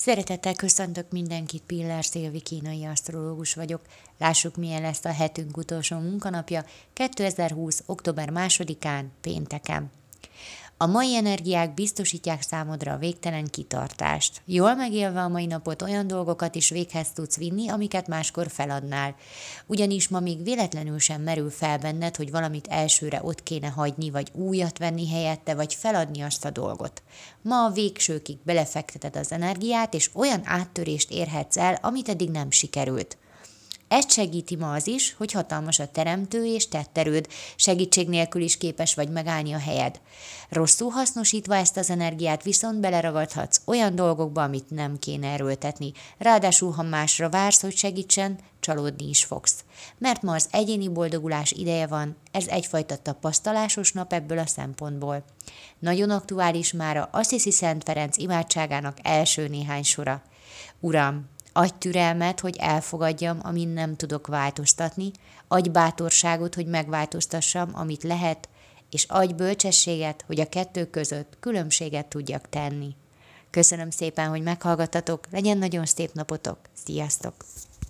Szeretettel köszöntök mindenkit, Piller Szilvi kínai asztrológus vagyok. Lássuk, milyen lesz a hetünk utolsó munkanapja 2020. október 2-án, pénteken. A mai energiák biztosítják számodra a végtelen kitartást. Jól megélve a mai napot olyan dolgokat is véghez tudsz vinni, amiket máskor feladnál. Ugyanis ma még véletlenül sem merül fel benned, hogy valamit elsőre ott kéne hagyni, vagy újat venni helyette, vagy feladni azt a dolgot. Ma a végsőkig belefekteted az energiát, és olyan áttörést érhetsz el, amit eddig nem sikerült. Ezt segíti ma az is, hogy hatalmas a teremtő és tetterőd, segítség nélkül is képes vagy megállni a helyed. Rosszul hasznosítva ezt az energiát viszont beleragadhatsz olyan dolgokba, amit nem kéne erőltetni. Ráadásul, ha másra vársz, hogy segítsen, csalódni is fogsz. Mert ma az egyéni boldogulás ideje van, ez egyfajta tapasztalásos nap ebből a szempontból. Nagyon aktuális már a Assisi Szent Ferenc imádságának első néhány sora. Uram, Adj türelmet, hogy elfogadjam, amin nem tudok változtatni, adj bátorságot, hogy megváltoztassam, amit lehet, és adj bölcsességet, hogy a kettő között különbséget tudjak tenni. Köszönöm szépen, hogy meghallgattatok, legyen nagyon szép napotok, sziasztok!